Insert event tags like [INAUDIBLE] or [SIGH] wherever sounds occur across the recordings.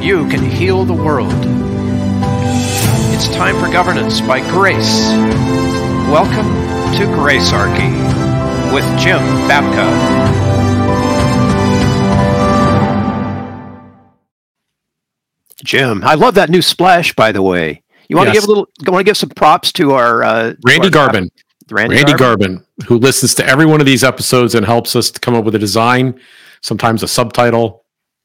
You can heal the world. It's time for governance by Grace. Welcome to Gracearchy with Jim Babka. Jim, I love that new splash, by the way. You want yes. to give a little? Want to give some props to our uh, Randy to our, Garbin. Randy, Randy Garbin. Garbin, who listens to every one of these episodes and helps us to come up with a design, sometimes a subtitle.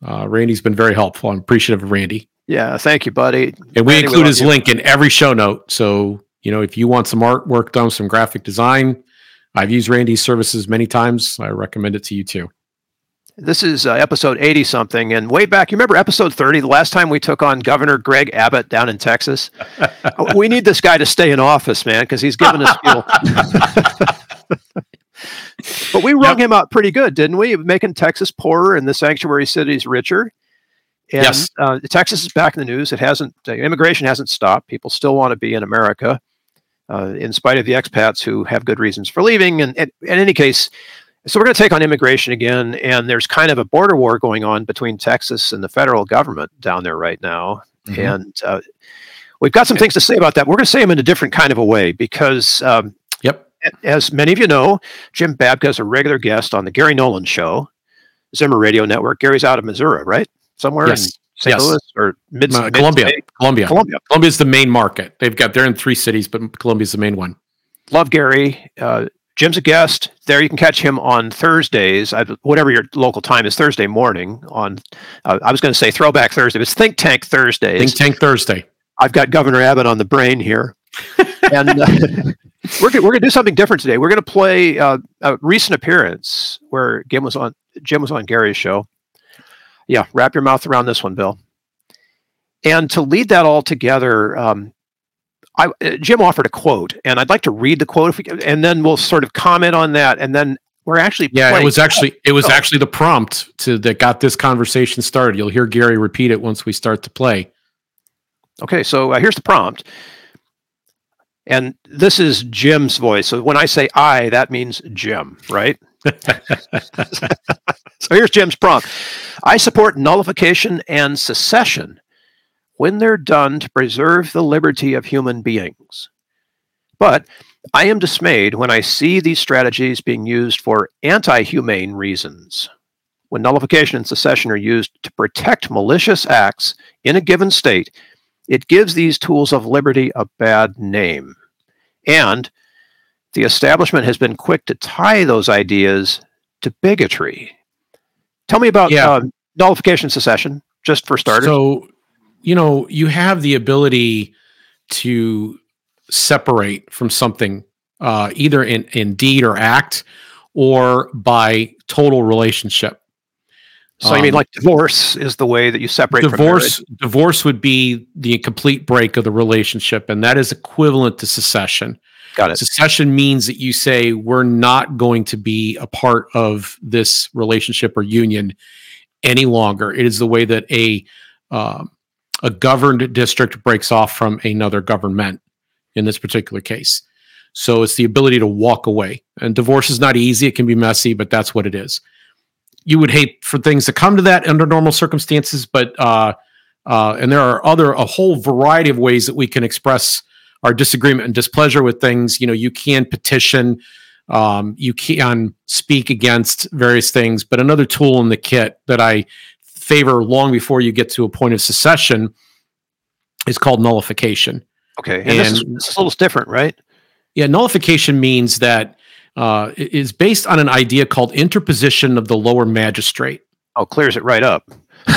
Uh, Randy's been very helpful. I'm appreciative of Randy. Yeah, thank you, buddy. And we Randy include his you. link in every show note. So, you know, if you want some artwork done, some graphic design, I've used Randy's services many times. I recommend it to you too. This is uh, episode 80 something. And way back, you remember episode 30, the last time we took on Governor Greg Abbott down in Texas? [LAUGHS] we need this guy to stay in office, man, because he's giving us fuel. [LAUGHS] but we wrung yep. him out pretty good, didn't we? Making Texas poorer and the sanctuary cities richer. And yes. uh, Texas is back in the news. It hasn't, uh, immigration hasn't stopped. People still want to be in America, uh, in spite of the expats who have good reasons for leaving. And, and, in any case, so we're going to take on immigration again. And there's kind of a border war going on between Texas and the federal government down there right now. Mm-hmm. And uh, we've got some things to say about that. We're going to say them in a different kind of a way because, um, yep. As many of you know, Jim Babka is a regular guest on the Gary Nolan Show, Zimmer Radio Network. Gary's out of Missouri, right? somewhere yes. in St. Yes. Louis or mid, uh, Columbia. Columbia. Columbia. Columbia is the main market. They've got they're in three cities, but Columbia's the main one. Love Gary. Uh, Jim's a guest there. You can catch him on Thursdays, whatever your local time is. Thursday morning on. Uh, I was going to say Throwback Thursday, but it's Think Tank Thursday. Think Tank Thursday. I've got Governor Abbott on the brain here, [LAUGHS] and we're we're going to do something different today. We're going to play uh, a recent appearance where Jim was on Jim was on Gary's show, yeah, wrap your mouth around this one, Bill. And to lead that all together, um, I, uh, Jim offered a quote, and I'd like to read the quote, we, and then we'll sort of comment on that, and then we're actually yeah, playing. it was actually it was oh. actually the prompt to that got this conversation started. You'll hear Gary repeat it once we start to play. Okay, so uh, here's the prompt. And this is Jim's voice. So when I say I, that means Jim, right? [LAUGHS] so here's Jim's prompt I support nullification and secession when they're done to preserve the liberty of human beings. But I am dismayed when I see these strategies being used for anti humane reasons. When nullification and secession are used to protect malicious acts in a given state, it gives these tools of liberty a bad name. And the establishment has been quick to tie those ideas to bigotry. Tell me about yeah. uh, nullification secession, just for starters. So, you know, you have the ability to separate from something uh, either in, in deed or act or by total relationship. So um, you mean um, like divorce is the way that you separate divorce? divorce would be the complete break of the relationship, and that is equivalent to secession. Got it. Secession means that you say we're not going to be a part of this relationship or union any longer. It is the way that a uh, a governed district breaks off from another government in this particular case. So it's the ability to walk away. And divorce is not easy; it can be messy, but that's what it is. You would hate for things to come to that under normal circumstances, but uh, uh, and there are other a whole variety of ways that we can express our disagreement and displeasure with things, you know, you can petition, um, you can speak against various things. But another tool in the kit that I favor long before you get to a point of secession is called nullification. Okay, and, and this, is, this is a little different, right? Yeah, nullification means that uh, is based on an idea called interposition of the lower magistrate. Oh, clears it right up.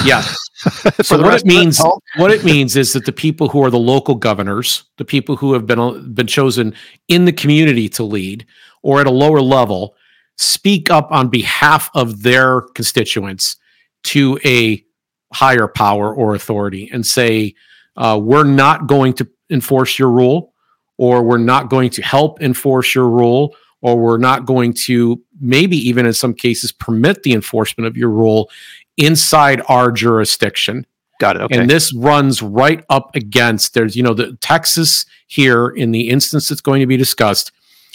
Yeah. [LAUGHS] so what it means, what it means is that the people who are the local governors, the people who have been been chosen in the community to lead, or at a lower level, speak up on behalf of their constituents to a higher power or authority and say, uh, we're not going to enforce your rule, or we're not going to help enforce your rule, or we're not going to maybe even in some cases permit the enforcement of your rule inside our jurisdiction. Got it. Okay. And this runs right up against there's, you know, the Texas here in the instance that's going to be discussed.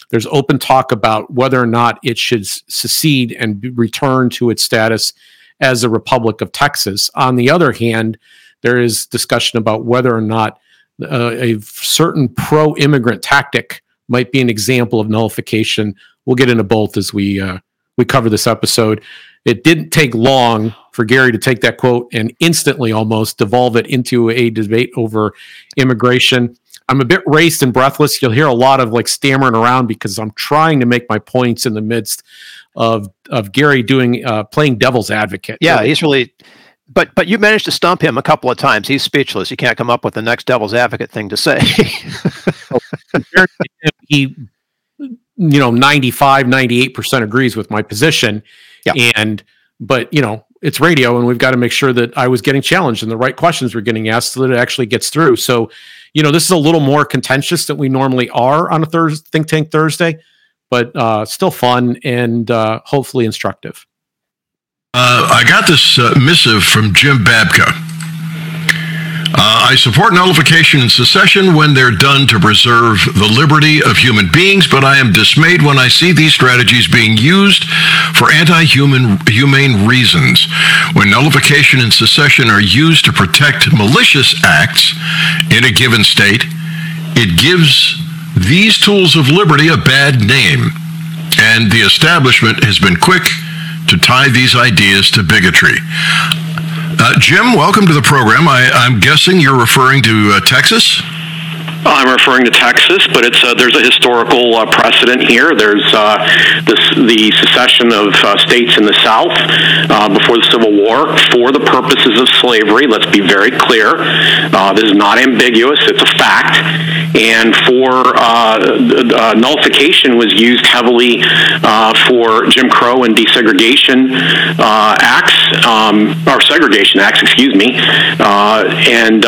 There's open talk about whether or not it should secede and return to its status as a Republic of Texas. On the other hand, there is discussion about whether or not uh, a certain pro immigrant tactic might be an example of nullification. We'll get into both as we uh, we cover this episode. It didn't take long for Gary to take that quote and instantly almost devolve it into a debate over immigration. I'm a bit raced and breathless. You'll hear a lot of like stammering around because I'm trying to make my points in the midst of of Gary doing uh, playing devil's advocate. Yeah, he's really. But but you managed to stump him a couple of times. He's speechless. He can't come up with the next devil's advocate thing to say. [LAUGHS] he you know 95 98% agrees with my position yeah. and but you know it's radio and we've got to make sure that i was getting challenged and the right questions were getting asked so that it actually gets through so you know this is a little more contentious than we normally are on a thursday think tank thursday but uh, still fun and uh, hopefully instructive uh, i got this uh, missive from jim babka uh, I support nullification and secession when they're done to preserve the liberty of human beings, but I am dismayed when I see these strategies being used for anti-human humane reasons. When nullification and secession are used to protect malicious acts in a given state, it gives these tools of liberty a bad name, and the establishment has been quick to tie these ideas to bigotry. Uh, Jim, welcome to the program. I, am guessing you're referring to uh, Texas. I'm referring to Texas, but it's uh, there's a historical uh, precedent here. There's uh, this, the secession of uh, states in the South uh, before the Civil War for the purposes of slavery. Let's be very clear. Uh, this is not ambiguous. It's a fact. And for nullification was used heavily for Jim Crow and desegregation acts, um, or segregation acts, excuse me. and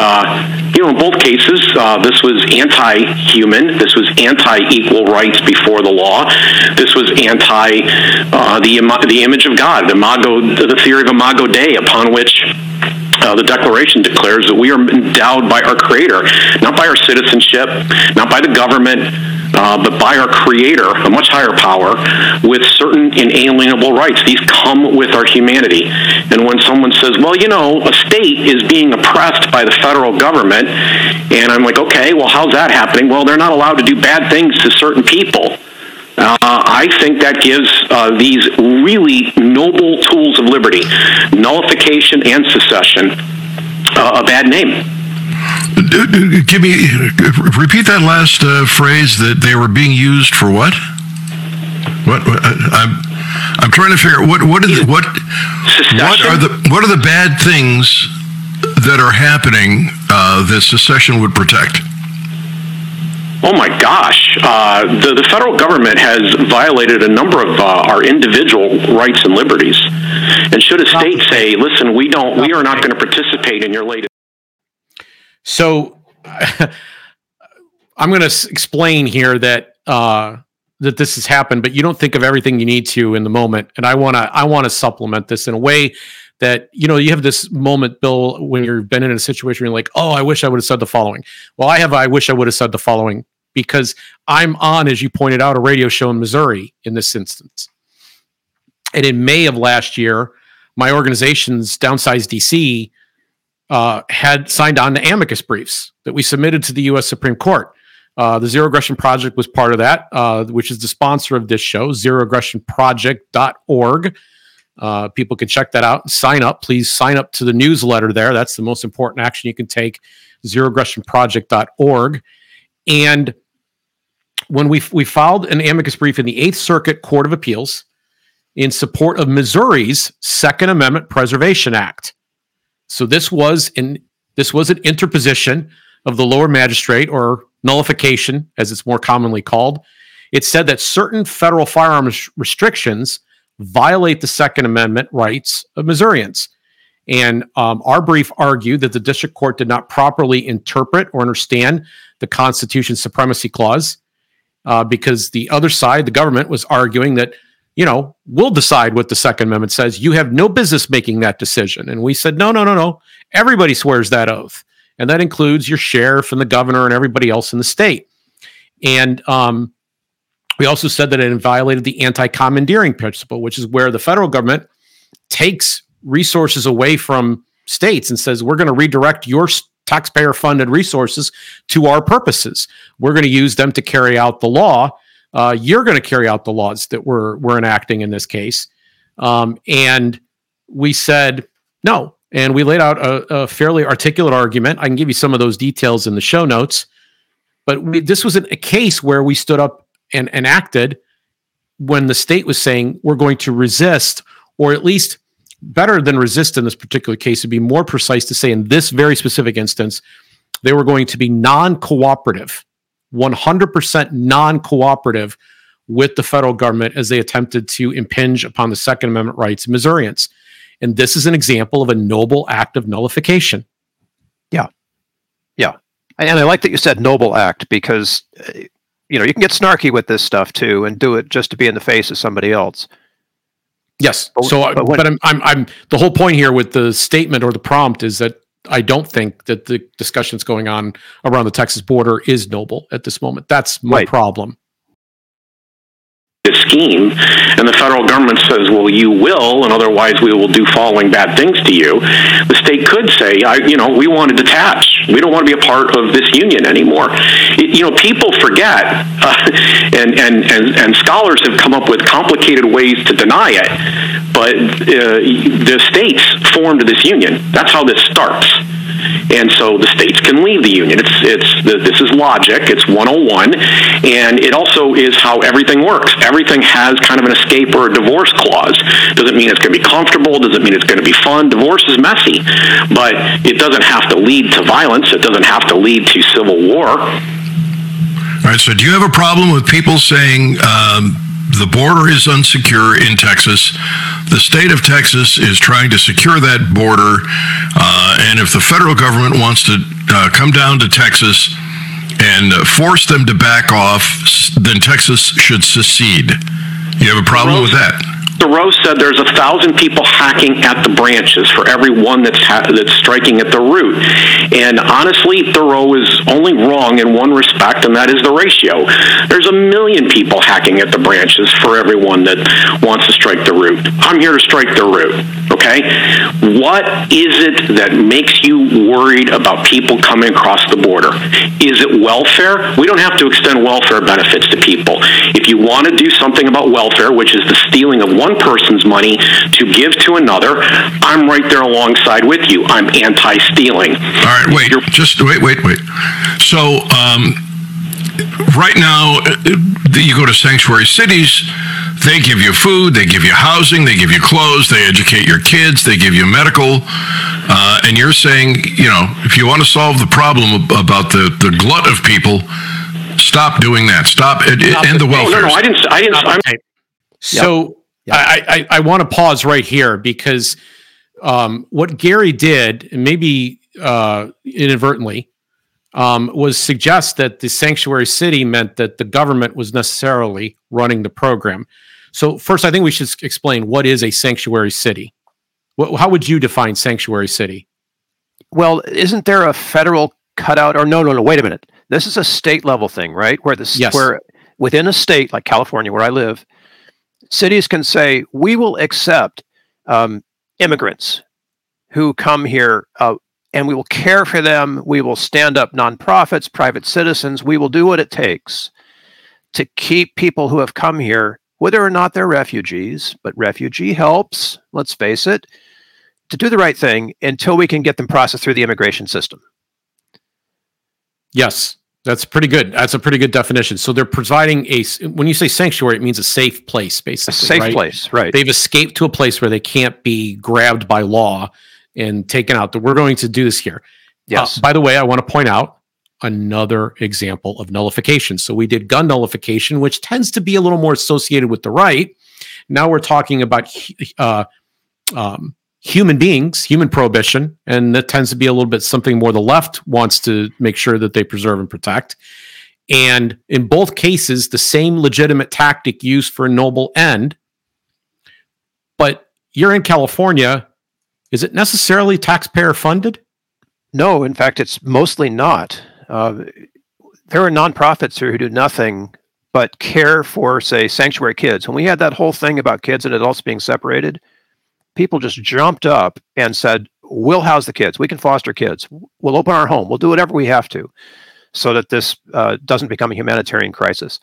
you know, in both cases, this was anti-human. This was anti-equal rights before the law. This was anti uh, the the image of God, the imago, the theory of imago Dei, upon which uh, the Declaration declares that we are endowed by our Creator, not by our citizenship, not by the government, uh, but by our Creator, a much higher power, with certain inalienable rights. These come with our humanity. And when someone says, well, you know, a state is being oppressed by the federal government, and I'm like, okay, well, how's that happening? Well, they're not allowed to do bad things to certain people. Uh, I think that gives uh, these really noble tools of liberty, nullification and secession, uh, a bad name. Give me, repeat that last uh, phrase that they were being used for what? What, I'm, I'm trying to figure out what what, is, what what are the what are the bad things that are happening uh, that secession would protect? Oh my gosh. Uh, the, the federal government has violated a number of uh, our individual rights and liberties. And should a state say, listen, we don't, we are not going to participate in your latest. So [LAUGHS] I'm going to explain here that, uh, that this has happened, but you don't think of everything you need to in the moment. And I want to, I want to supplement this in a way that you know you have this moment bill when you've been in a situation where you're like oh i wish i would have said the following well i have i wish i would have said the following because I'm on, as you pointed out, a radio show in Missouri in this instance. And in May of last year, my organization's Downsize DC uh, had signed on to amicus briefs that we submitted to the U.S. Supreme Court. Uh, the Zero Aggression Project was part of that, uh, which is the sponsor of this show, zeroaggressionproject.org. Uh, people can check that out and sign up. Please sign up to the newsletter there. That's the most important action you can take, zeroaggressionproject.org. And when we we filed an amicus brief in the Eighth Circuit Court of Appeals in support of Missouri's Second Amendment Preservation Act. So this was in this was an interposition of the lower magistrate or nullification, as it's more commonly called. It said that certain federal firearms restrictions violate the Second Amendment rights of Missourians. And um, our brief argued that the district court did not properly interpret or understand the Constitution's supremacy clause uh, because the other side, the government, was arguing that, you know, we'll decide what the Second Amendment says. You have no business making that decision. And we said, no, no, no, no. Everybody swears that oath. And that includes your sheriff and the governor and everybody else in the state. And um, we also said that it violated the anti commandeering principle, which is where the federal government takes resources away from states and says, we're going to redirect your taxpayer funded resources to our purposes. We're going to use them to carry out the law. Uh, you're going to carry out the laws that we're, we're enacting in this case. Um, and we said, no. And we laid out a, a, fairly articulate argument. I can give you some of those details in the show notes. But we, this was a case where we stood up and, and acted when the state was saying we're going to resist, or at least better than resist in this particular case, to be more precise to say in this very specific instance, they were going to be non cooperative, 100% non cooperative with the federal government as they attempted to impinge upon the Second Amendment rights of Missourians. And this is an example of a noble act of nullification. Yeah. Yeah. And I like that you said noble act because, uh, you know, you can get snarky with this stuff too and do it just to be in the face of somebody else. Yes. So, uh, but, when, but I'm, I'm, I'm, the whole point here with the statement or the prompt is that I don't think that the discussions going on around the Texas border is noble at this moment. That's my right. problem this scheme, and the federal government says, well, you will, and otherwise we will do following bad things to you, the state could say, I, you know, we want to detach. We don't want to be a part of this union anymore. It, you know, people forget, uh, and, and, and, and scholars have come up with complicated ways to deny it, but uh, the states formed this union. That's how this starts and so the states can leave the union. It's it's this is logic. It's 101, and it also is how everything works. Everything has kind of an escape or a divorce clause. Doesn't mean it's going to be comfortable. Doesn't mean it's going to be fun. Divorce is messy, but it doesn't have to lead to violence. It doesn't have to lead to civil war. All right. So, do you have a problem with people saying? Um, the border is unsecure in Texas. The state of Texas is trying to secure that border. Uh, and if the federal government wants to uh, come down to Texas and force them to back off, then Texas should secede. You have a problem with that? Thoreau said there's a thousand people hacking at the branches for every one that's ha- that's striking at the root. And honestly, Thoreau is only wrong in one respect, and that is the ratio. There's a million people hacking at the branches for every one that wants to strike the root. I'm here to strike the root. Okay, what is it that makes you worried about people coming across the border? Is it welfare? We don't have to extend welfare benefits to people. If you want to do something about welfare, which is the stealing of one person's money to give to another, I'm right there alongside with you. I'm anti-stealing. All right, wait, You're, just wait, wait, wait. So, um, right now, uh, you go to sanctuary cities. They give you food, they give you housing, they give you clothes, they educate your kids, they give you medical. Uh, and you're saying, you know, if you want to solve the problem about the, the glut of people, stop doing that. Stop, it, end the welfare. No, no, I didn't. I didn't. So yeah. I, I, I want to pause right here because um, what Gary did, maybe uh, inadvertently, um, was suggest that the sanctuary city meant that the government was necessarily running the program. So, first, I think we should explain what is a sanctuary city. What, how would you define sanctuary city? Well, isn't there a federal cutout? Or no, no, no. Wait a minute. This is a state level thing, right? Where this, yes. where within a state like California, where I live, cities can say, we will accept um, immigrants who come here uh, and we will care for them. We will stand up nonprofits, private citizens. We will do what it takes to keep people who have come here, whether or not they're refugees, but refugee helps, let's face it, to do the right thing until we can get them processed through the immigration system. Yes. That's pretty good. That's a pretty good definition. So they're providing a when you say sanctuary, it means a safe place, basically. A safe right? place, right? They've escaped to a place where they can't be grabbed by law and taken out. That we're going to do this here. Yes. Uh, by the way, I want to point out another example of nullification. So we did gun nullification, which tends to be a little more associated with the right. Now we're talking about uh, um, human beings, human prohibition, and that tends to be a little bit something more the left wants to make sure that they preserve and protect. And in both cases, the same legitimate tactic used for a noble end. But you're in California. Is it necessarily taxpayer funded? No, in fact, it's mostly not. Uh, there are nonprofits here who do nothing but care for, say, sanctuary kids. When we had that whole thing about kids and adults being separated, people just jumped up and said, We'll house the kids. We can foster kids. We'll open our home. We'll do whatever we have to so that this uh, doesn't become a humanitarian crisis.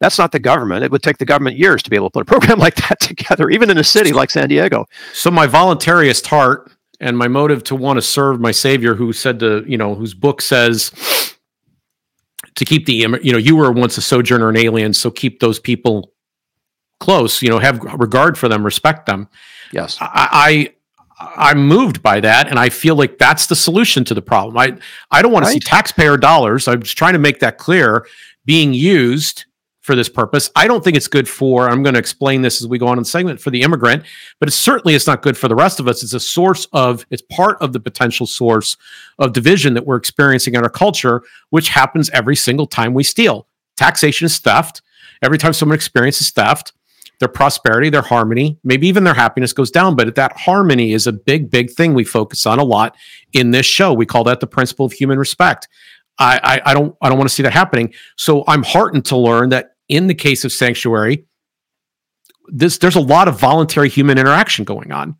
That's not the government. It would take the government years to be able to put a [LAUGHS] program like that together, even in a city like San Diego. So, my voluntarist heart and my motive to want to serve my Savior, who said to, you know, whose book says, to keep the you know you were once a sojourner and alien so keep those people close you know have regard for them respect them yes i, I i'm moved by that and i feel like that's the solution to the problem i i don't want right. to see taxpayer dollars i'm just trying to make that clear being used for this purpose. I don't think it's good for, I'm going to explain this as we go on in the segment, for the immigrant, but it certainly is not good for the rest of us. It's a source of, it's part of the potential source of division that we're experiencing in our culture, which happens every single time we steal. Taxation is theft. Every time someone experiences theft, their prosperity, their harmony, maybe even their happiness goes down. But that harmony is a big, big thing we focus on a lot in this show. We call that the principle of human respect. I, I, I don't I don't want to see that happening. So I'm heartened to learn that in the case of sanctuary, this there's a lot of voluntary human interaction going on.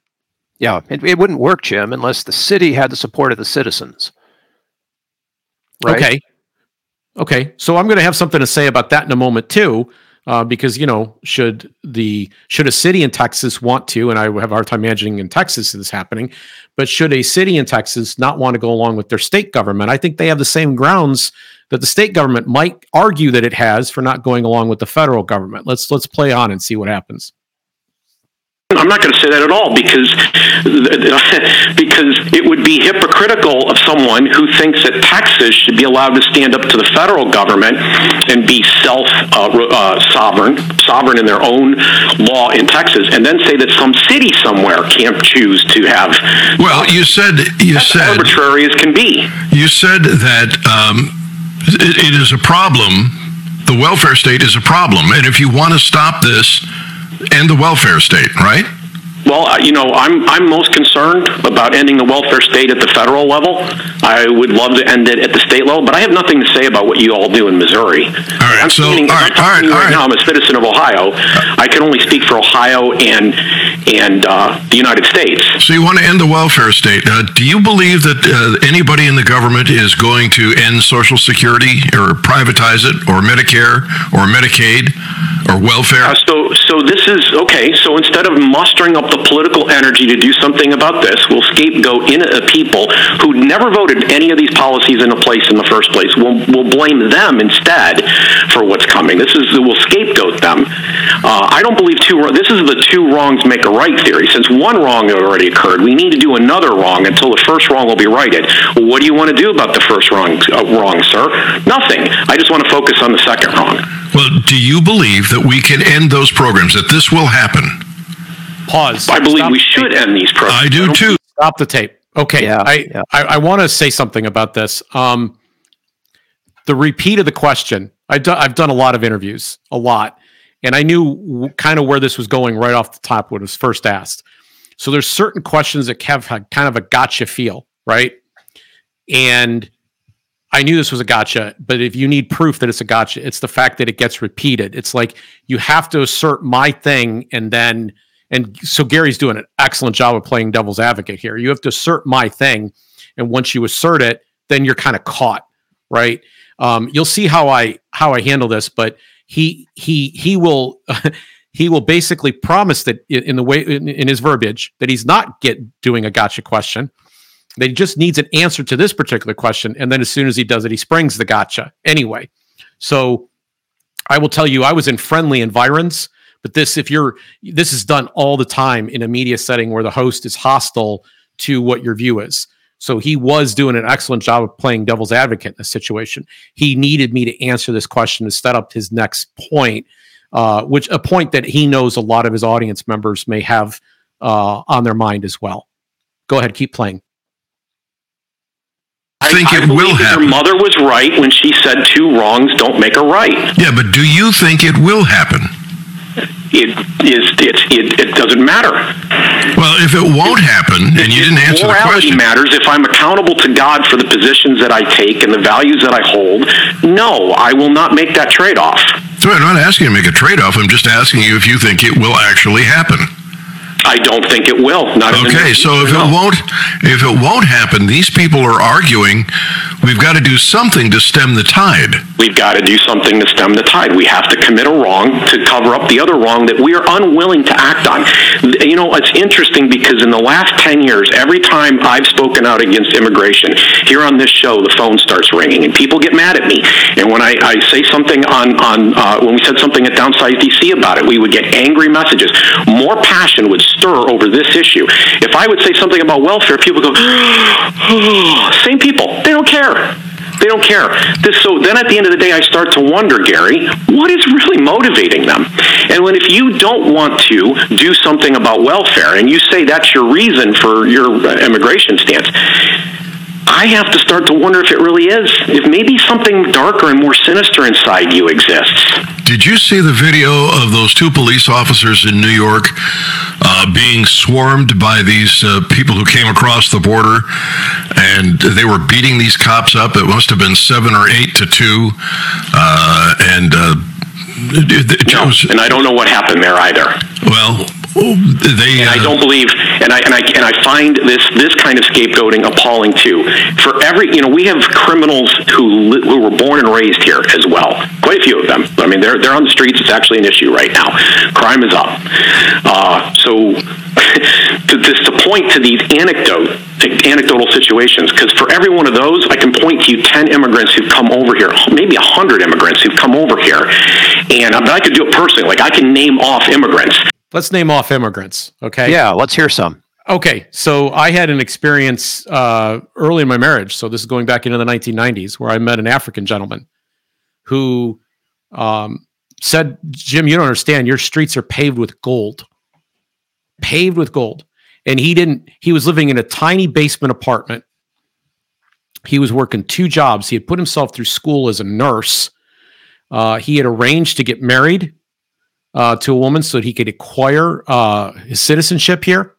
Yeah, it, it wouldn't work, Jim, unless the city had the support of the citizens. Right? Okay. Okay. So I'm going to have something to say about that in a moment too, uh, because you know, should the should a city in Texas want to, and I have a hard time imagining in Texas this happening, but should a city in Texas not want to go along with their state government, I think they have the same grounds that the state government might argue that it has for not going along with the federal government. Let's let's play on and see what happens. I'm not going to say that at all because [LAUGHS] because it would be hypocritical of someone who thinks that Texas should be allowed to stand up to the federal government and be self uh, uh, sovereign, sovereign in their own law in Texas, and then say that some city somewhere can't choose to have. Well, you said you said arbitrary as can be. You said that. Um, it is a problem. The welfare state is a problem. And if you want to stop this, end the welfare state, right? Well, you know, I'm I'm most concerned about ending the welfare state at the federal level. I would love to end it at the state level, but I have nothing to say about what you all do in Missouri. All right, I'm so all right, all right, all right, now. I'm a citizen of Ohio. I can only speak for Ohio and and uh, the United States. So you want to end the welfare state? Uh, do you believe that uh, anybody in the government is going to end Social Security or privatize it, or Medicare, or Medicaid, or welfare? Uh, so so this is okay. So instead of mustering up the political energy to do something about this. We'll scapegoat in a people who never voted any of these policies into place in the first place. We'll, we'll blame them instead for what's coming. This is we'll scapegoat them. Uh, I don't believe two. This is the two wrongs make a right theory. Since one wrong already occurred, we need to do another wrong until the first wrong will be righted. Well, what do you want to do about the first wrong, uh, wrong, sir? Nothing. I just want to focus on the second wrong. Well, do you believe that we can end those programs? That this will happen? Pause. I believe Stop we should end these programs. I do too. Stop the tape. Okay. Yeah, I, yeah. I, I want to say something about this. Um, the repeat of the question. I do, I've done a lot of interviews, a lot, and I knew w- kind of where this was going right off the top when it was first asked. So there's certain questions that have kind of a gotcha feel, right? And I knew this was a gotcha, but if you need proof that it's a gotcha, it's the fact that it gets repeated. It's like you have to assert my thing and then and so Gary's doing an excellent job of playing devil's advocate here. You have to assert my thing, and once you assert it, then you're kind of caught, right? Um, you'll see how I how I handle this, but he he he will [LAUGHS] he will basically promise that in, the way in, in, his verbiage that he's not get doing a gotcha question. That he just needs an answer to this particular question, and then as soon as he does it, he springs the gotcha anyway. So I will tell you, I was in friendly environs but this, if you're, this is done all the time in a media setting where the host is hostile to what your view is. So he was doing an excellent job of playing devil's advocate in this situation. He needed me to answer this question to set up his next point, uh, which a point that he knows a lot of his audience members may have uh, on their mind as well. Go ahead, keep playing. I think I it will believe that happen. Your mother was right when she said two wrongs don't make a right. Yeah, but do you think it will happen? It is. It, it, it doesn't matter. Well, if it won't happen, and you didn't answer the question, matters. If I'm accountable to God for the positions that I take and the values that I hold, no, I will not make that trade-off. so I'm not asking you to make a trade-off. I'm just asking you if you think it will actually happen. I don't think it will. Not Okay, so if future, it no. won't, if it won't happen, these people are arguing we've got to do something to stem the tide. We've got to do something to stem the tide. We have to commit a wrong to cover up the other wrong that we are unwilling to act on. You know, it's interesting because in the last 10 years, every time I've spoken out against immigration, here on this show, the phone starts ringing and people get mad at me. And when I, I say something on, on uh, when we said something at Downsize DC about it, we would get angry messages. More passion would stir over this issue. If I would say something about welfare, people go, [GASPS] same people. They don't care. They don't care. This, so then at the end of the day, I start to wonder, Gary, what is really motivating them? And when if you don't want to do something about welfare and you say that's your reason for your uh, immigration stance, I have to start to wonder if it really is. If maybe something darker and more sinister inside you exists. Did you see the video of those two police officers in New York uh, being swarmed by these uh, people who came across the border, and they were beating these cops up? It must have been seven or eight to two, uh, and uh, No, and I don't know what happened there either. well, they. And I uh, don't believe, and I and I and I find this this kind of scapegoating appalling too. For every, you know, we have criminals who li- who were born and raised here as well. Quite a few of them. I mean, they're they're on the streets. It's actually an issue right now. Crime is up. Uh, so [LAUGHS] to this to point to these anecdote anecdotal situations because for every one of those i can point to you 10 immigrants who've come over here maybe 100 immigrants who've come over here and but i could do it personally like i can name off immigrants Let's name off immigrants. Okay. Yeah, let's hear some. Okay, so I had an experience uh, early in my marriage. So this is going back into the 1990s, where I met an African gentleman who um, said, "Jim, you don't understand. Your streets are paved with gold, paved with gold." And he didn't. He was living in a tiny basement apartment. He was working two jobs. He had put himself through school as a nurse. Uh, he had arranged to get married uh, to a woman so that he could acquire uh, his citizenship here.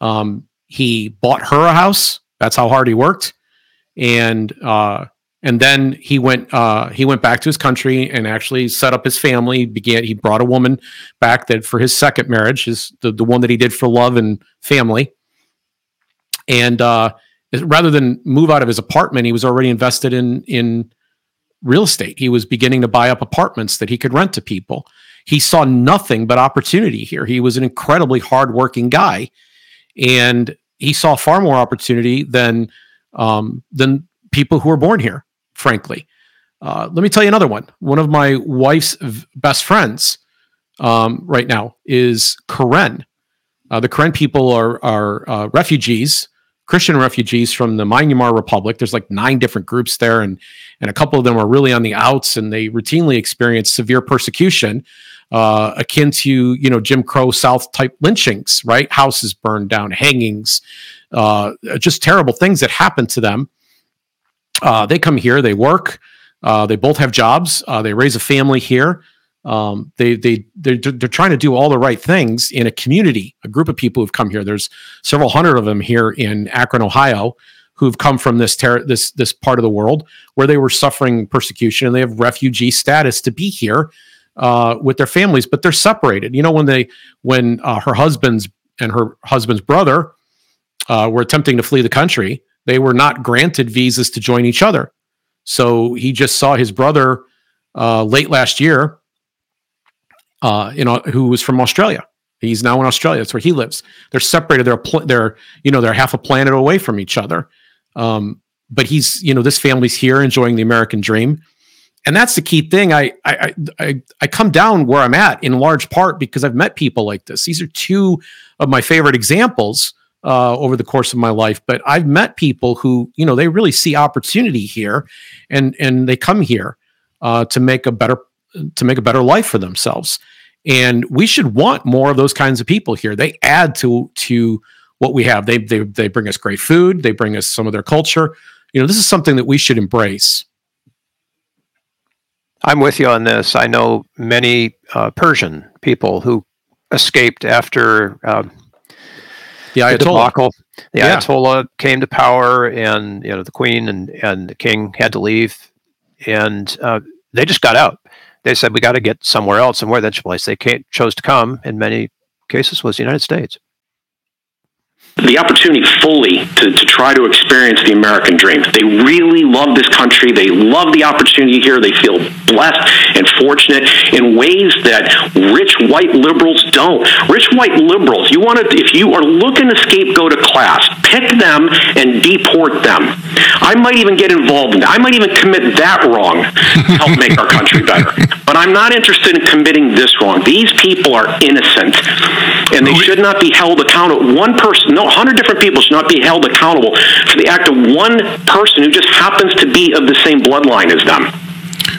Um, he bought her a house. That's how hard he worked, and uh, and then he went uh, he went back to his country and actually set up his family. Began he brought a woman back that for his second marriage, his the, the one that he did for love and family, and uh, rather than move out of his apartment, he was already invested in in real estate. He was beginning to buy up apartments that he could rent to people. He saw nothing but opportunity here. He was an incredibly hardworking guy, and he saw far more opportunity than um, than people who were born here. Frankly, uh, let me tell you another one. One of my wife's v- best friends um, right now is Karen. Uh, the Karen people are are uh, refugees, Christian refugees from the Myanmar Republic. There's like nine different groups there, and and a couple of them are really on the outs, and they routinely experience severe persecution, uh, akin to you know Jim Crow South type lynchings, right? Houses burned down, hangings, uh, just terrible things that happen to them. Uh, they come here, they work, uh, they both have jobs, uh, they raise a family here. Um, they they they're, they're trying to do all the right things in a community, a group of people who've come here. There's several hundred of them here in Akron, Ohio, who've come from this ter- this this part of the world where they were suffering persecution and they have refugee status to be here uh, with their families, but they're separated. You know, when they when uh, her husband's and her husband's brother uh, were attempting to flee the country, they were not granted visas to join each other. So he just saw his brother uh, late last year, uh, you know, who was from Australia. He's now in Australia. That's where he lives. They're separated. They're pl- they're you know they're half a planet away from each other. Um, but he's you know this family's here enjoying the American dream, and that's the key thing. I I I I come down where I'm at in large part because I've met people like this. These are two of my favorite examples uh, over the course of my life. But I've met people who you know they really see opportunity here, and and they come here uh, to make a better to make a better life for themselves. And we should want more of those kinds of people here. They add to to what we have. They they they bring us great food. They bring us some of their culture. You know, this is something that we should embrace. I'm with you on this. I know many uh, Persian people who escaped after um, the Ayatollah. The, debacle. the yeah. Ayatollah came to power, and you know the Queen and and the King had to leave, and uh, they just got out. They said we got to get somewhere else, and where that place they chose to come in many cases was the United States the opportunity fully to, to try to experience the American dream. They really love this country. They love the opportunity here. They feel blessed and fortunate in ways that rich white liberals don't. Rich white liberals, you want to, if you are looking to scapegoat a class, pick them and deport them. I might even get involved in that. I might even commit that wrong to help make our country better. [LAUGHS] But I'm not interested in committing this wrong. These people are innocent and they should not be held accountable. One person, 100 different people should not be held accountable for the act of one person who just happens to be of the same bloodline as them.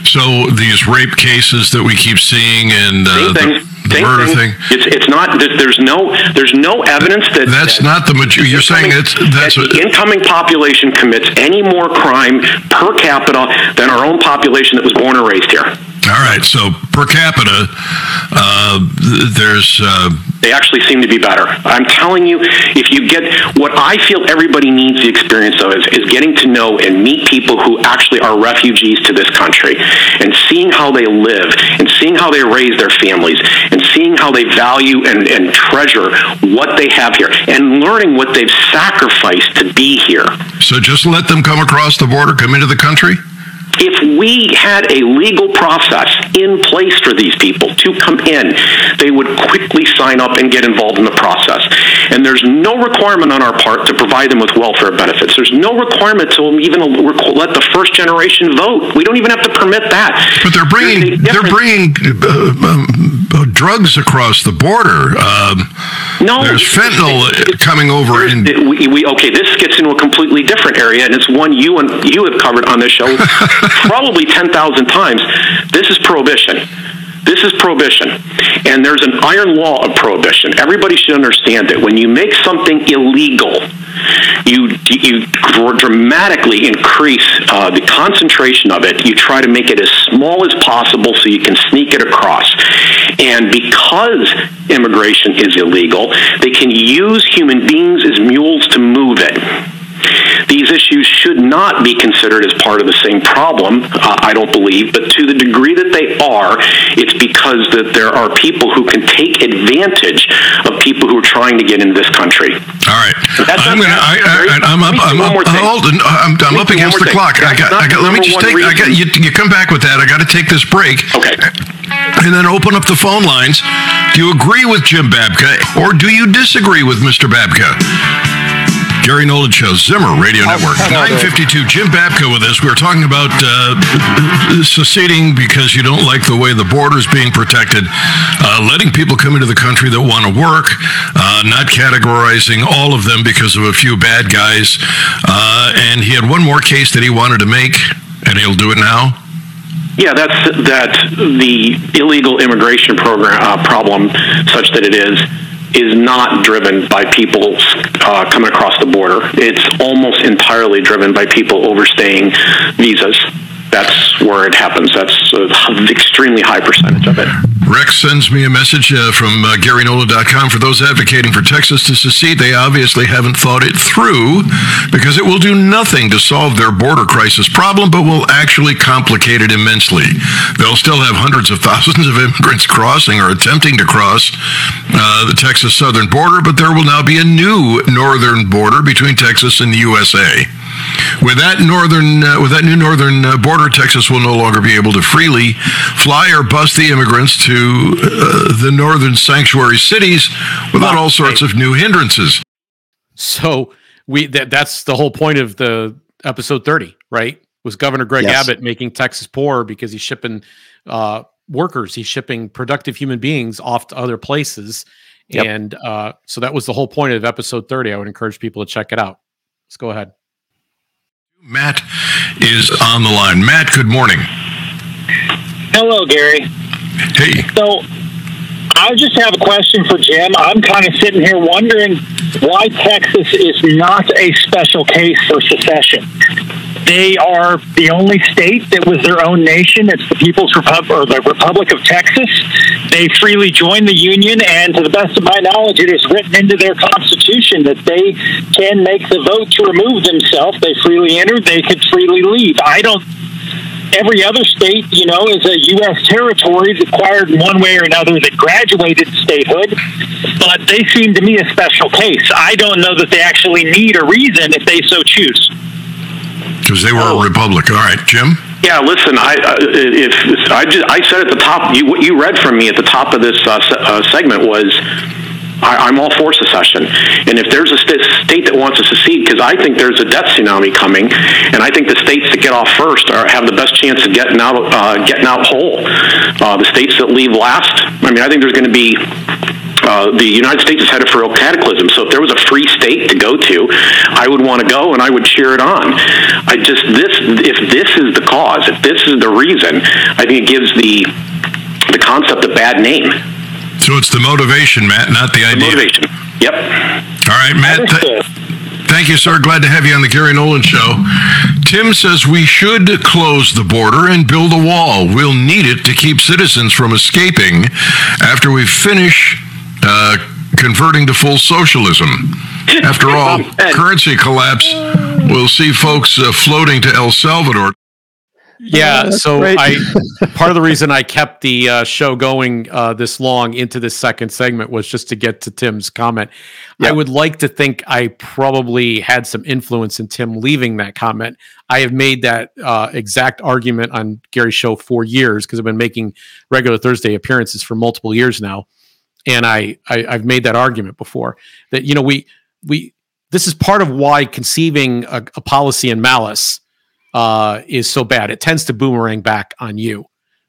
So these rape cases that we keep seeing and uh, the, the murder thing. thing. It's, it's not. There's no. There's no evidence that that's that not the majority. You're saying it's that's that the incoming population commits any more crime per capita than our own population that was born and raised here. All right, so per capita, uh, there's. Uh, they actually seem to be better. I'm telling you, if you get what I feel everybody needs the experience of is, is getting to know and meet people who actually are refugees to this country and seeing how they live and seeing how they raise their families and seeing how they value and, and treasure what they have here and learning what they've sacrificed to be here. So just let them come across the border, come into the country? If we had a legal process in place for these people to come in, they would quickly sign up and get involved in the process. And there's no requirement on our part to provide them with welfare benefits. There's no requirement to even let the first generation vote. We don't even have to permit that. But they're bringing they're bringing uh, um, drugs across the border. Um, no, there's fentanyl coming over. In- we, we, okay, this gets into a completely different area, and it's one you and you have covered on this show [LAUGHS] probably 10,000 times. This is prohibition. This is prohibition. And there's an iron law of prohibition. Everybody should understand it. when you make something illegal, you, you dramatically increase uh, the concentration of it. You try to make it as small as possible so you can sneak it across. And because immigration is illegal, they can use human beings as mules to move it. These issues should not be considered as part of the same problem, uh, I don't believe, but to the degree that they are, it's because that there are people who can take advantage of people who are trying to get into this country. All right. That's I'm, gonna, I, I, I'm up, I'm up, hold, I'm, I'm up against the clock. I got, I got, let me just take, I got, you, you come back with that. I got to take this break. Okay. And then open up the phone lines. Do you agree with Jim Babka or do you disagree with Mr. Babka? Gary Nolan Show, Zimmer Radio Network. 952, Jim Babka with us. We were talking about uh, seceding because you don't like the way the border is being protected, uh, letting people come into the country that want to work, uh, not categorizing all of them because of a few bad guys. Uh, and he had one more case that he wanted to make, and he'll do it now. Yeah, that's that the illegal immigration program uh, problem, such that it is is not driven by people uh, coming across the border. It's almost entirely driven by people overstaying visas that's where it happens. That's an extremely high percentage of it. Rex sends me a message uh, from uh, GaryNolan.com. For those advocating for Texas to secede, they obviously haven't thought it through because it will do nothing to solve their border crisis problem, but will actually complicate it immensely. They'll still have hundreds of thousands of immigrants crossing or attempting to cross uh, the Texas southern border, but there will now be a new northern border between Texas and the USA. With that northern, uh, with that new northern uh, border, Texas will no longer be able to freely fly or bus the immigrants to uh, the northern sanctuary cities without all sorts of new hindrances. So we that, that's the whole point of the episode 30, right? Was Governor Greg yes. Abbott making Texas poor because he's shipping uh, workers, he's shipping productive human beings off to other places. Yep. And uh, so that was the whole point of episode 30. I would encourage people to check it out. Let's go ahead. Matt is on the line. Matt, good morning. Hello, Gary. Hey. So, I just have a question for Jim. I'm kind of sitting here wondering why Texas is not a special case for secession. They are the only state that was their own nation. It's the People's Republic or the Republic of Texas. They freely joined the Union, and to the best of my knowledge, it is written into their constitution that they can make the vote to remove themselves. They freely entered, they could freely leave. I don't every other state, you know, is a U.S. territory acquired in one way or another that graduated statehood, but they seem to me a special case. I don't know that they actually need a reason if they so choose. Because they were oh. a republic. All right, Jim. Yeah, listen. I uh, if I just I said at the top, you what you read from me at the top of this uh, uh, segment was I, am all for secession. And if there's a st- state that wants to secede, because I think there's a death tsunami coming, and I think the states that get off first are, have the best chance of getting out uh, getting out whole. Uh, the states that leave last, I mean, I think there's going to be uh, the United States is headed for a cataclysm. So if there was a free state to go to, I would want to go and I would cheer it on. I just this if this is the cause, if this is the reason, I think it gives the the concept a bad name. So it's the motivation, Matt, not the, the idea. Motivation. Yep. All right, Matt. Th- thank you, sir. Glad to have you on the Gary Nolan Show. Tim says we should close the border and build a wall. We'll need it to keep citizens from escaping after we finish uh, converting to full socialism. After [LAUGHS] all, currency collapse will see folks uh, floating to El Salvador yeah, oh, so great. I [LAUGHS] part of the reason I kept the uh, show going uh, this long into this second segment was just to get to Tim's comment. Yep. I would like to think I probably had some influence in Tim leaving that comment. I have made that uh, exact argument on Gary's show for years because I've been making regular Thursday appearances for multiple years now, and I, I I've made that argument before that you know we we this is part of why conceiving a, a policy in malice uh, is so bad. It tends to boomerang back on you.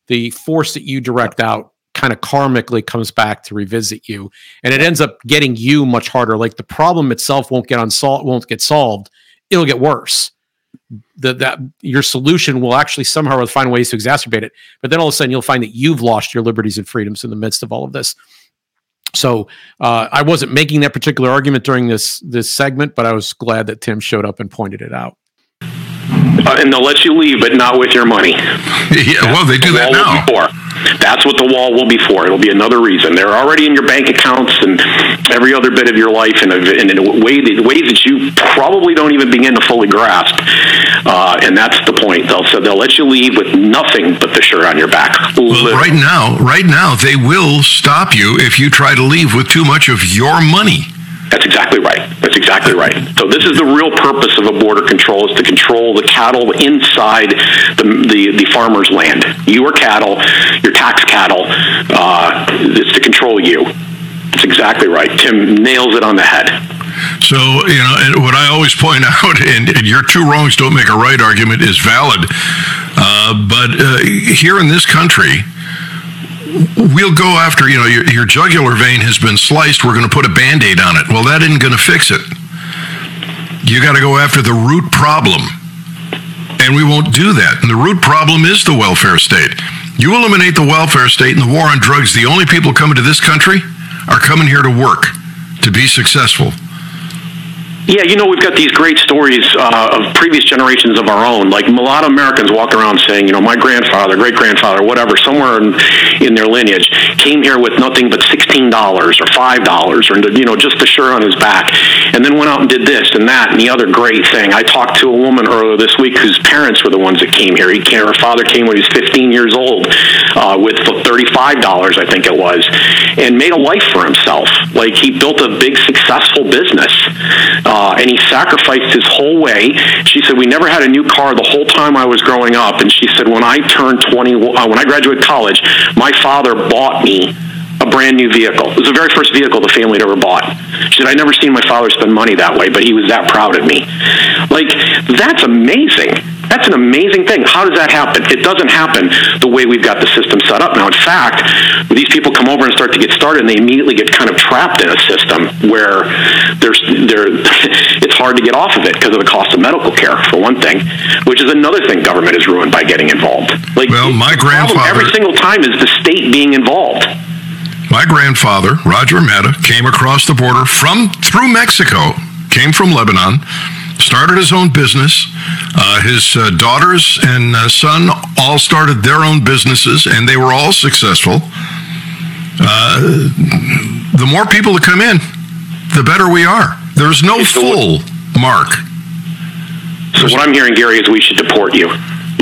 The force that you direct out kind of karmically comes back to revisit you, and it ends up getting you much harder. Like the problem itself won't get unsolved, won't get solved. It'll get worse. The, that your solution will actually somehow find ways to exacerbate it. But then all of a sudden, you'll find that you've lost your liberties and freedoms in the midst of all of this. So uh, I wasn't making that particular argument during this this segment, but I was glad that Tim showed up and pointed it out uh, and they'll let you leave, but not with your money. [LAUGHS] Yeah, well, they do that now. That's what the wall will be for. It'll be another reason. They're already in your bank accounts and every other bit of your life in, a, in a way that, ways that you probably don't even begin to fully grasp. Uh, and that's the point. They'll so they'll let you leave with nothing but the shirt on your back. Well, right now, right now, they will stop you if you try to leave with too much of your money. That's exactly right. That's exactly right. So this is the real purpose of a border control is to control the cattle inside the, the, the farmer's land. Your cattle, your tax cattle, uh, it's to control you. That's exactly right. Tim nails it on the head. So, you know, what I always point [LAUGHS] out, and, and your two wrongs don't make a right argument is valid. Uh, but uh, here in this country, we'll go after, you know, your, your jugular vein has been sliced. We're going to put a band aid on it. Well, that isn't going to fix it. You got to go after the root problem. And we won't do that. And the root problem is the welfare state. You eliminate the welfare state and the war on drugs, the only people coming to this country are coming here to work, to be successful. Yeah, you know, we've got these great stories uh, of previous generations of our own. Like a lot of Americans walk around saying, you know, my grandfather, great grandfather, whatever, somewhere in, in their lineage, came here with nothing but $16 or $5 or, you know, just the shirt on his back. And then went out and did this and that and the other great thing. I talked to a woman earlier this week whose parents were the ones that came here. He came, her father came when he was 15 years old uh, with $35, I think it was, and made a life for himself. Like he built a big, successful business. Uh, uh, and he sacrificed his whole way. She said, We never had a new car the whole time I was growing up. And she said, When I turned 20, uh, when I graduated college, my father bought me a brand new vehicle. It was the very first vehicle the family had ever bought. She said, I'd never seen my father spend money that way, but he was that proud of me. Like, that's amazing. That's an amazing thing. How does that happen? It doesn't happen the way we've got the system set up now. In fact, these people come over and start to get started, and they immediately get kind of trapped in a system where there's there [LAUGHS] it's hard to get off of it because of the cost of medical care, for one thing, which is another thing government is ruined by getting involved. Like, well, my grandfather every single time is the state being involved. My grandfather, Roger Mehta, came across the border from through Mexico, came from Lebanon, started his own business. Uh, his uh, daughters and uh, son all started their own businesses, and they were all successful. Uh, the more people that come in, the better we are. There's no full mark. So what I'm hearing, Gary, is we should deport you.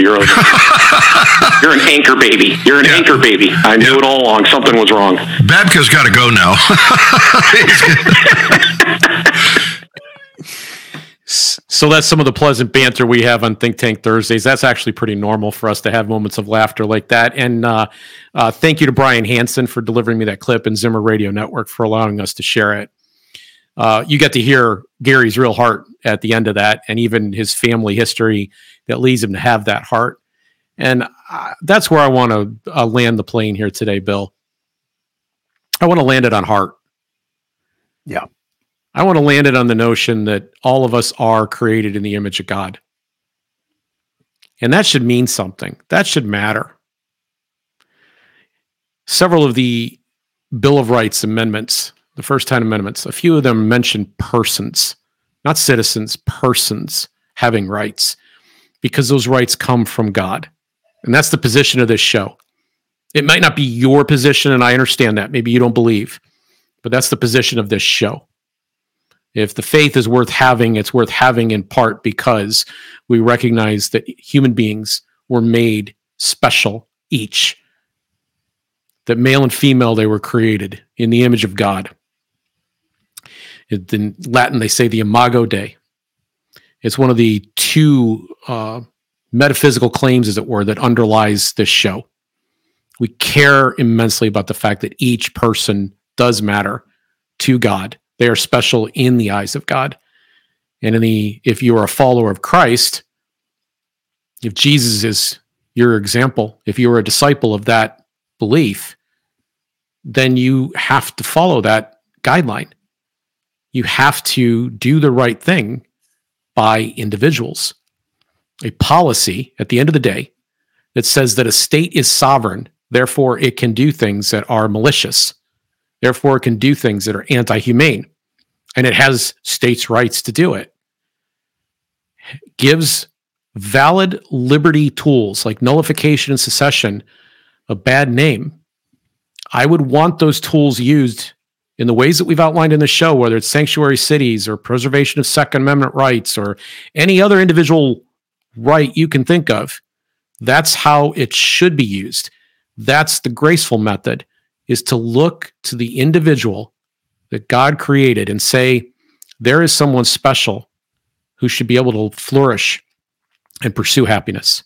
You're a, [LAUGHS] you're an anchor baby. You're an yeah. anchor baby. I knew yeah. it all along. Something was wrong. Babka's got to go now. [LAUGHS] so that's some of the pleasant banter we have on Think Tank Thursdays. That's actually pretty normal for us to have moments of laughter like that. And uh, uh, thank you to Brian Hanson for delivering me that clip and Zimmer Radio Network for allowing us to share it. Uh, you get to hear Gary's real heart at the end of that, and even his family history that leads him to have that heart. And uh, that's where I want to uh, land the plane here today, Bill. I want to land it on heart. Yeah. I want to land it on the notion that all of us are created in the image of God. And that should mean something. That should matter. Several of the Bill of Rights amendments, the first 10 amendments, a few of them mention persons, not citizens, persons having rights because those rights come from God. And that's the position of this show. It might not be your position, and I understand that. Maybe you don't believe, but that's the position of this show. If the faith is worth having, it's worth having in part because we recognize that human beings were made special each, that male and female they were created in the image of God. In Latin, they say the imago Dei. It's one of the two uh, metaphysical claims, as it were, that underlies this show. We care immensely about the fact that each person does matter to God. They are special in the eyes of God. And in the if you are a follower of Christ, if Jesus is your example, if you are a disciple of that belief, then you have to follow that guideline. You have to do the right thing by individuals. A policy at the end of the day that says that a state is sovereign, therefore it can do things that are malicious, therefore it can do things that are anti humane, and it has states' rights to do it. Gives valid liberty tools like nullification and secession a bad name. I would want those tools used in the ways that we've outlined in the show, whether it's sanctuary cities or preservation of Second Amendment rights or any other individual right you can think of, that's how it should be used. That's the graceful method is to look to the individual that God created and say, there is someone special who should be able to flourish and pursue happiness.